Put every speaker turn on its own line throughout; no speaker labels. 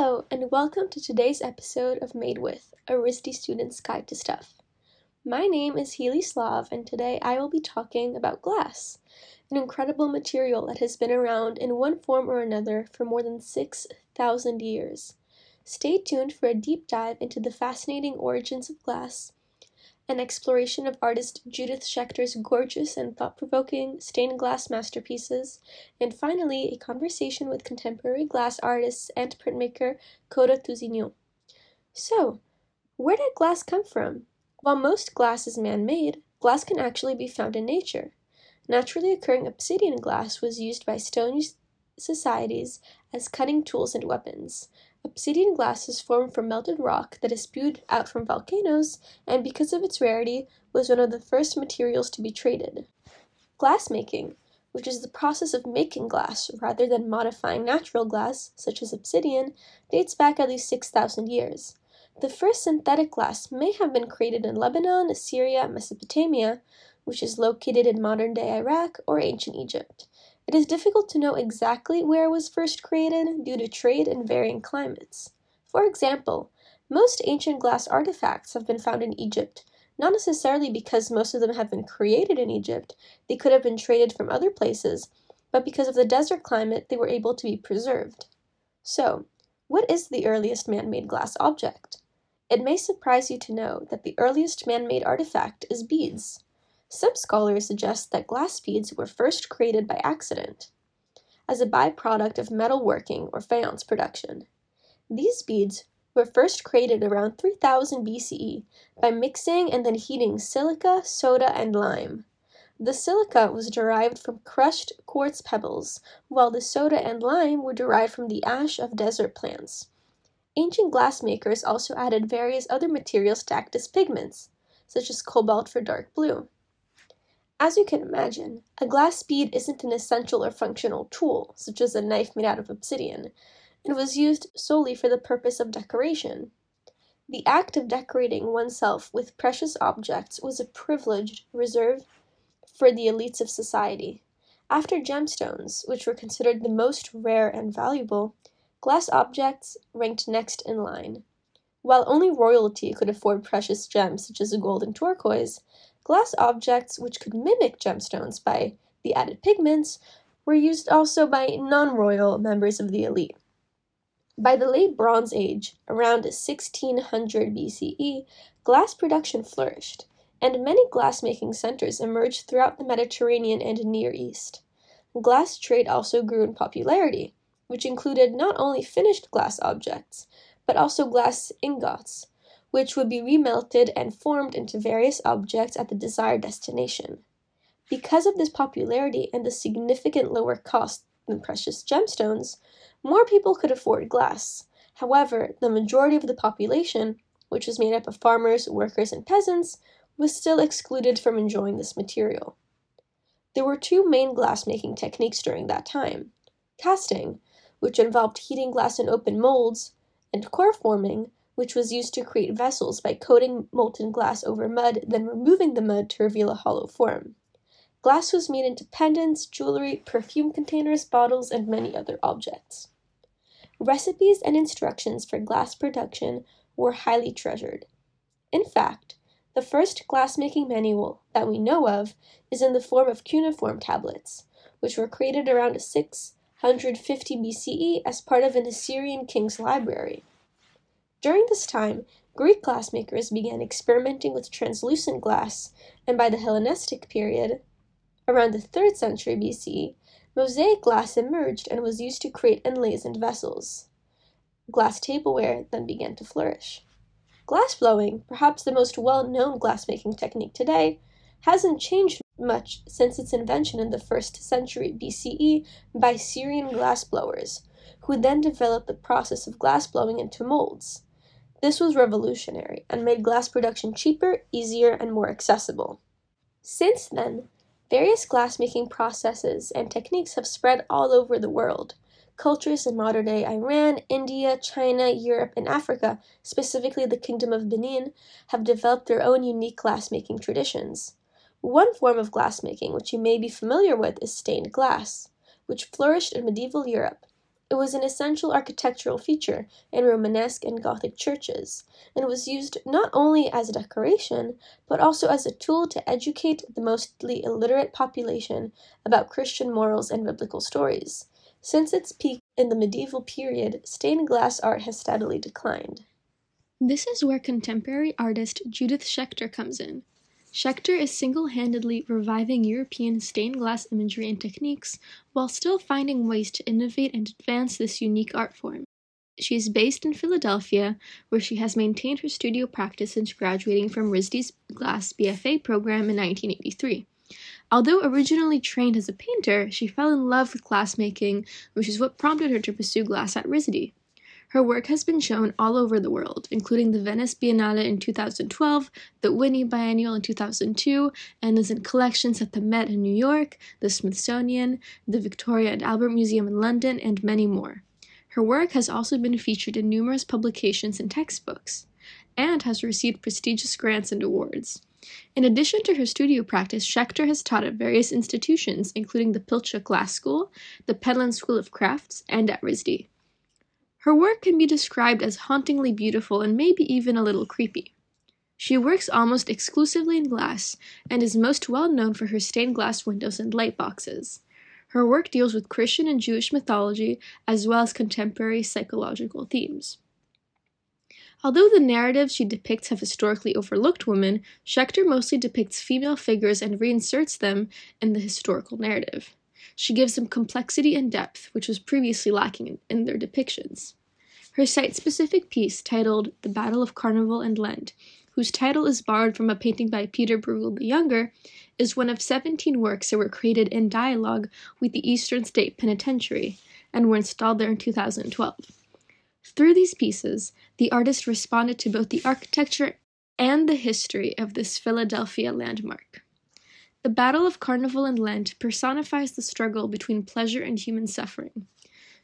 Hello, and welcome to today's episode of Made With, a RISD student's guide to stuff. My name is Hili Slav, and today I will be talking about glass, an incredible material that has been around in one form or another for more than 6,000 years. Stay tuned for a deep dive into the fascinating origins of glass an exploration of artist Judith Schaechter's gorgeous and thought provoking stained glass masterpieces, and finally, a conversation with contemporary glass artist and printmaker Koda Tousignant. So, where did glass come from? While most glass is man made, glass can actually be found in nature. Naturally occurring obsidian glass was used by stone societies as cutting tools and weapons. Obsidian glass is formed from melted rock that is spewed out from volcanoes, and because of its rarity, was one of the first materials to be traded. Glass making, which is the process of making glass rather than modifying natural glass, such as obsidian, dates back at least 6,000 years. The first synthetic glass may have been created in Lebanon, Syria, Mesopotamia, which is located in modern day Iraq or ancient Egypt. It is difficult to know exactly where it was first created due to trade and varying climates. For example, most ancient glass artifacts have been found in Egypt, not necessarily because most of them have been created in Egypt, they could have been traded from other places, but because of the desert climate they were able to be preserved. So, what is the earliest man made glass object? It may surprise you to know that the earliest man made artifact is beads. Some scholars suggest that glass beads were first created by accident, as a byproduct of metalworking or faience production. These beads were first created around 3000 BCE by mixing and then heating silica, soda, and lime. The silica was derived from crushed quartz pebbles, while the soda and lime were derived from the ash of desert plants. Ancient glassmakers also added various other materials to act as pigments, such as cobalt for dark blue. As you can imagine, a glass bead isn't an essential or functional tool, such as a knife made out of obsidian, and was used solely for the purpose of decoration. The act of decorating oneself with precious objects was a privilege reserved for the elites of society. After gemstones, which were considered the most rare and valuable, glass objects ranked next in line. While only royalty could afford precious gems such as gold and turquoise, Glass objects, which could mimic gemstones by the added pigments, were used also by non royal members of the elite. By the late Bronze Age, around 1600 BCE, glass production flourished, and many glass-making centers emerged throughout the Mediterranean and Near East. Glass trade also grew in popularity, which included not only finished glass objects, but also glass ingots, which would be remelted and formed into various objects at the desired destination. Because of this popularity and the significant lower cost than precious gemstones, more people could afford glass. However, the majority of the population, which was made up of farmers, workers, and peasants, was still excluded from enjoying this material. There were two main glass-making techniques during that time casting, which involved heating glass in open molds, and core forming, which was used to create vessels by coating molten glass over mud, then removing the mud to reveal a hollow form. Glass was made into pendants, jewelry, perfume containers, bottles, and many other objects. Recipes and instructions for glass production were highly treasured. In fact, the first glassmaking manual that we know of is in the form of cuneiform tablets, which were created around 650 BCE as part of an Assyrian king's library. During this time, Greek glassmakers began experimenting with translucent glass, and by the Hellenistic period, around the 3rd century BCE, mosaic glass emerged and was used to create and vessels. Glass tableware then began to flourish. Glass blowing, perhaps the most well known glassmaking technique today, hasn't changed much since its invention in the 1st century BCE by Syrian glassblowers, who then developed the process of glass blowing into molds. This was revolutionary and made glass production cheaper, easier, and more accessible. Since then, various glassmaking processes and techniques have spread all over the world. Cultures in modern day Iran, India, China, Europe, and Africa, specifically the Kingdom of Benin, have developed their own unique glassmaking traditions. One form of glassmaking which you may be familiar with is stained glass, which flourished in medieval Europe
It was an essential architectural feature in Romanesque and Gothic churches, and was used not only as a decoration, but also as a tool to educate the mostly illiterate population about Christian morals and biblical stories. Since its peak in the medieval period, stained glass art has steadily declined.
This is where contemporary artist Judith Schaechter comes in. Schaechter is single handedly reviving European stained glass imagery and techniques while still finding ways to innovate and advance this unique art form. She is based in Philadelphia, where she has maintained her studio practice since graduating from RISD's Glass BFA program in 1983. Although originally trained as a painter, she fell in love with glassmaking, which is what prompted her to pursue glass at RISD. Her work has been shown all over the world, including the Venice Biennale in 2012, the Whitney Biennial in 2002, and is in collections at the Met in New York, the Smithsonian, the Victoria and Albert Museum in London, and many more. Her work has also been featured in numerous publications and textbooks, and has received prestigious grants and awards. In addition to her studio practice, Schaechter has taught at various institutions, including the Pilchuck Glass School, the Penland School of Crafts, and at RISD. Her work can be described as hauntingly beautiful and maybe even a little creepy. She works almost exclusively in glass and is most well known for her stained glass windows and light boxes. Her work deals with Christian and Jewish mythology as well as contemporary psychological themes. Although the narratives she depicts have historically overlooked women, Schaechter mostly depicts female figures and reinserts them in the historical narrative. She gives them complexity and depth, which was previously lacking in, in their depictions. Her site specific piece, titled The Battle of Carnival and Lent, whose title is borrowed from a painting by Peter Bruegel the Younger, is one of 17 works that were created in dialogue with the Eastern State Penitentiary and were installed there in 2012. Through these pieces, the artist responded to both the architecture and the history of this Philadelphia landmark. The Battle of Carnival and Lent personifies the struggle between pleasure and human suffering.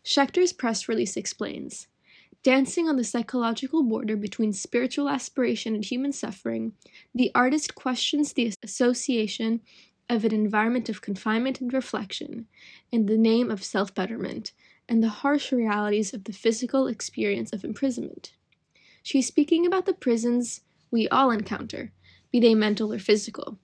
Schaechter's press release explains Dancing on the psychological border between spiritual aspiration and human suffering, the artist questions the association of an environment of confinement and reflection in the name of self betterment and the harsh realities of the physical experience of imprisonment. She's speaking about the prisons we all encounter, be they mental or physical.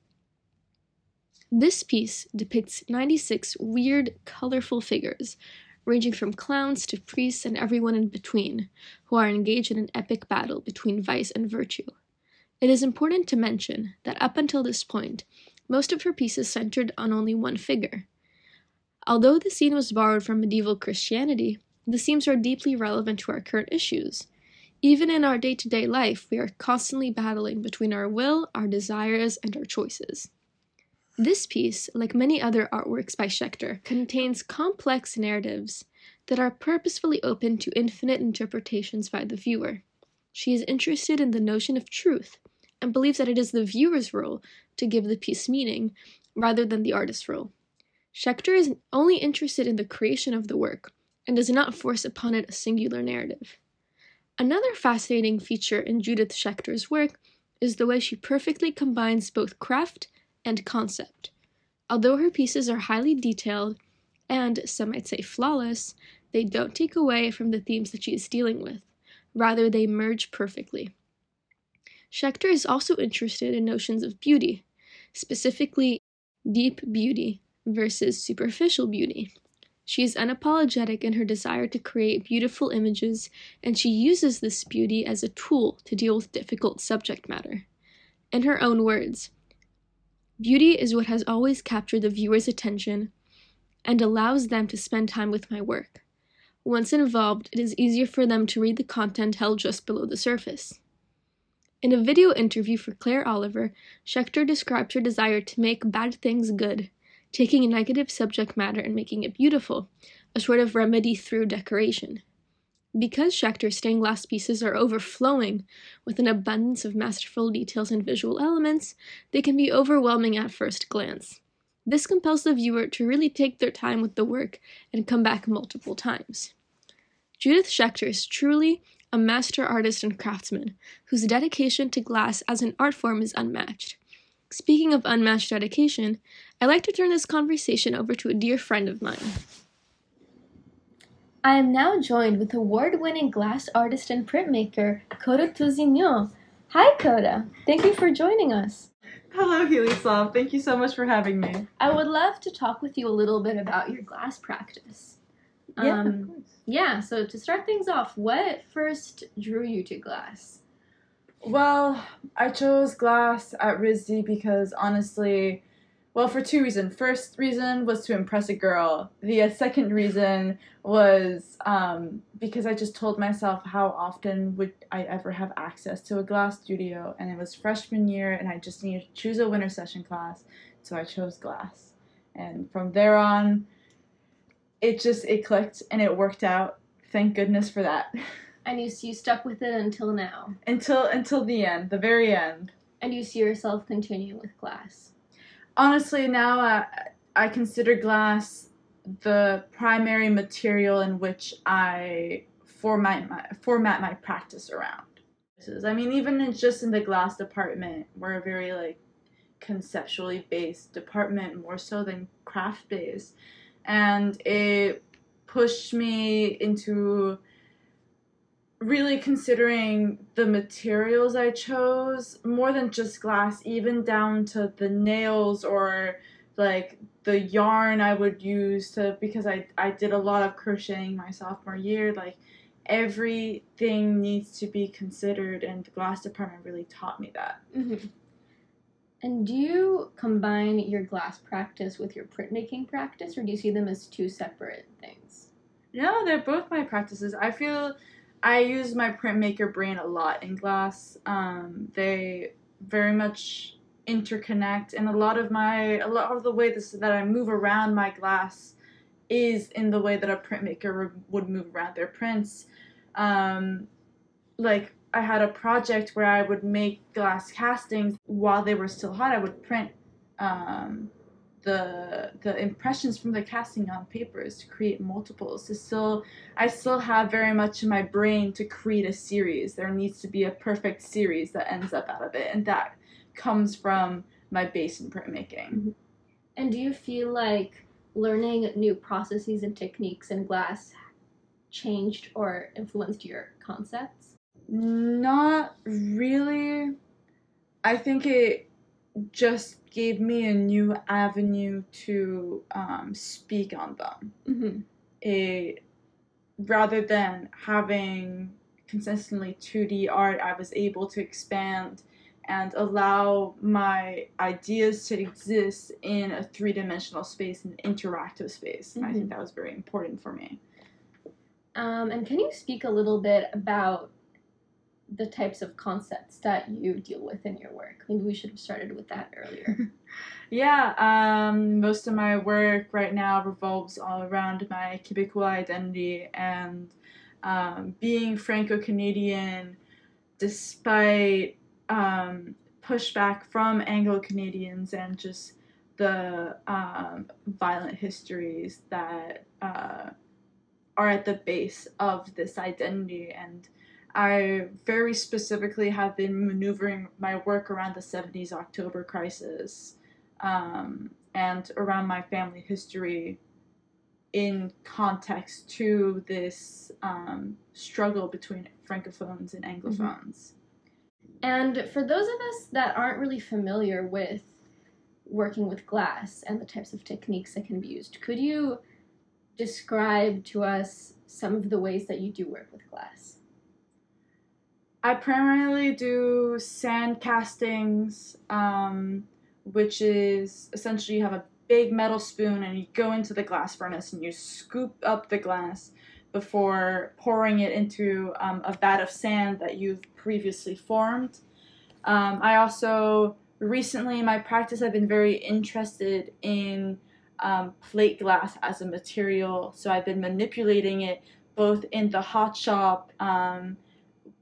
This piece depicts 96 weird, colorful figures, ranging from clowns to priests and everyone in between, who are engaged in an epic battle between vice and virtue. It is important to mention that up until this point, most of her pieces centered on only one figure. Although the scene was borrowed from medieval Christianity, the themes are deeply relevant to our current issues. Even in our day to day life, we are constantly battling between our will, our desires, and our choices. This piece, like many other artworks by Schaechter, contains complex narratives that are purposefully open to infinite interpretations by the viewer. She is interested in the notion of truth and believes that it is the viewer's role to give the piece meaning rather than the artist's role. Schaechter is only interested in the creation of the work and does not force upon it a singular narrative. Another fascinating feature in Judith Schaechter's work is the way she perfectly combines both craft and concept. Although her pieces are highly detailed and, some might say, flawless, they don't take away from the themes that she is dealing with. Rather, they merge perfectly. Schaechter is also interested in notions of beauty, specifically deep beauty versus superficial beauty. She is unapologetic in her desire to create beautiful images, and she uses this beauty as a tool to deal with difficult subject matter. In her own words, Beauty is what has always captured the viewer's attention and allows them to spend time with my work. Once involved, it is easier for them to read the content held just below the surface. In a video interview for Claire Oliver, Schaechter described her desire to make bad things good, taking a negative subject matter and making it beautiful, a sort of remedy through decoration. Because Schaechter's stained glass pieces are overflowing with an abundance of masterful details and visual elements, they can be overwhelming at first glance. This compels the viewer to really take their time with the work and come back multiple times. Judith Schaechter is truly a master artist and craftsman whose dedication to glass as an art form is unmatched. Speaking of unmatched dedication, I'd like to turn this conversation over to a dear friend of mine. I am now joined with award winning glass artist and printmaker Koda Tousignant. Hi, Koda. Thank you for joining us.
Hello, Hili Slav. Thank you so much for having me.
I would love to talk with you a little bit about your glass practice.
Yeah,
Um,
of course.
Yeah, so to start things off, what first drew you to glass?
Well, I chose glass at RISD because honestly, well, for two reasons. First reason was to impress a girl. The uh, second reason was um, because I just told myself how often would I ever have access to a glass studio, and it was freshman year, and I just needed to choose a winter session class, so I chose glass. And from there on, it just it clicked and it worked out. Thank goodness for that.
And you, you stuck with it until now.
until until the end, the very end.
And you see yourself continuing with glass.
Honestly, now uh, I consider glass the primary material in which I format my format my practice around. I mean, even in, just in the glass department, we're a very like conceptually based department more so than craft based, and it pushed me into really considering the materials I chose more than just glass, even down to the nails or like the yarn I would use to because I I did a lot of crocheting my sophomore year. Like everything needs to be considered, and the glass department really taught me that.
Mm-hmm. And do you combine your glass practice with your printmaking practice, or do you see them as two separate things?
No, they're both my practices. I feel I use my printmaker brain a lot in glass. Um, they very much interconnect, and a lot of my a lot of the way this, that I move around my glass is in the way that a printmaker would move around their prints. Um, like I had a project where I would make glass castings while they were still hot. I would print um, the the impressions from the casting on papers to create multiples. To still, I still have very much in my brain to create a series. There needs to be a perfect series that ends up out of it, and that comes from my base in printmaking. Mm-hmm.
And do you feel like learning new processes and techniques in glass changed or influenced your concepts?
Not really. I think it just gave me a new avenue to um, speak on them.
Mm-hmm.
It rather than having consistently 2D art, I was able to expand and allow my ideas to exist in a three dimensional space, an interactive space. And I think that was very important for me.
Um, and can you speak a little bit about the types of concepts that you deal with in your work? Maybe we should have started with that earlier.
Yeah, um, most of my work right now revolves all around my Quebecois identity and um, being Franco Canadian, despite um, pushback from Anglo Canadians and just the um, violent histories that uh, are at the base of this identity. And I very specifically have been maneuvering my work around the 70s October crisis um, and around my family history in context to this um, struggle between francophones and anglophones.
and for those of us that aren't really familiar with working with glass and the types of techniques that can be used, could you describe to us some of the ways that you do work with glass?
I primarily do sand castings, um, which is essentially you have a big metal spoon and you go into the glass furnace and you scoop up the glass before pouring it into um, a vat of sand that you've previously formed. Um, I also recently in my practice I've been very interested in um, plate glass as a material, so I've been manipulating it both in the hot shop. Um,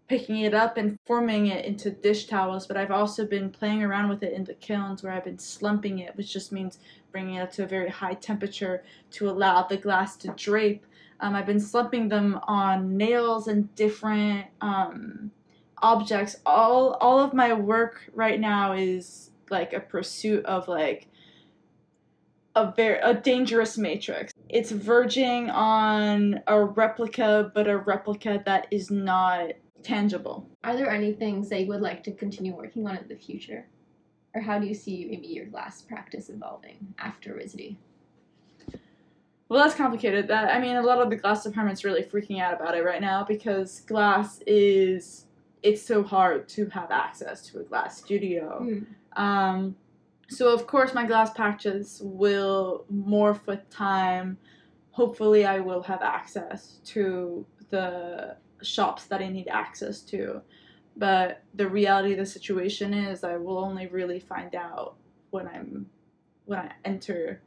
picking it up and forming it into dish towels, but I've also been playing around with it in the kilns where I've been slumping it, which just means bringing it up to a very high temperature to allow the glass to drape. Um, I've been slumping them on nails and different um, objects. All all of my work right now is like a pursuit of like a very a dangerous matrix. It's verging on a replica, but a replica that is not tangible.
Are there any things that you would like to continue working on in the future? Or how do you see maybe your glass practice evolving after RISD?
Well, that's complicated. That I mean, a lot of the glass department's really freaking out about it right now because glass is it's so hard to have access to a glass studio.
Mm.
Um, so of course my glass patches will morph with time. Hopefully, I will have access to the shops that I need access to. But the reality of the situation is, I will only really find out when I'm when I enter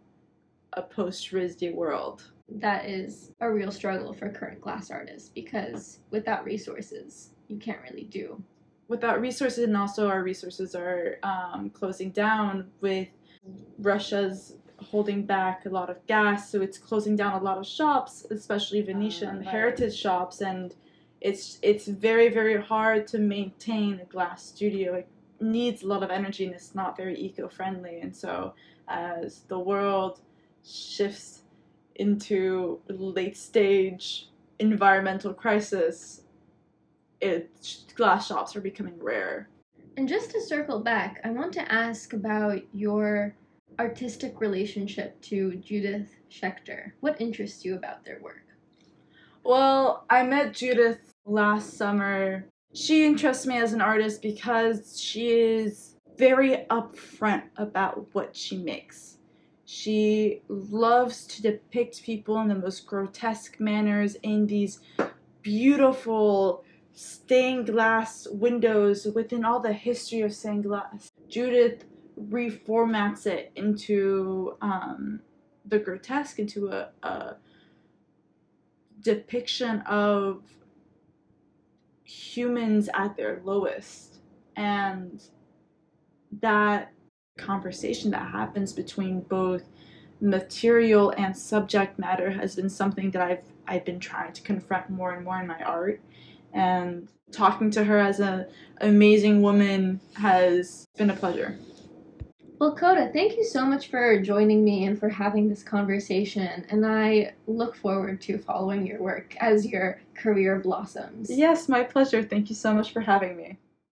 a post RISD world.
That is a real struggle for current glass artists because without resources, you can't really do.
Without resources, and also our resources are um, closing down with Russia's holding back a lot of gas, so it's closing down a lot of shops, especially Venetian
right.
heritage shops, and it's it's very very hard to maintain a glass studio. It needs a lot of energy and it's not very eco friendly, and so as the world shifts into late stage environmental crisis, it glass shops are becoming rare.
And just to circle back, I want to ask about your artistic relationship to Judith Schaechter. What interests you about their work?
Well, I met Judith last summer. She interests me as an artist because she is very upfront about what she makes. She loves to depict people in the most grotesque manners in these beautiful stained glass windows within all the history of stained glass. Judith reformats it into um, the grotesque, into a, a depiction of humans at their lowest. And that conversation that happens between both material and subject matter has been something that I've I've been trying to confront more and more in my art and talking to her as an amazing woman has been a pleasure.
Well, Koda, thank you so much for joining me and for having this conversation. And I look forward to following your work as your career blossoms.
Yes, my pleasure. Thank you so much for having me.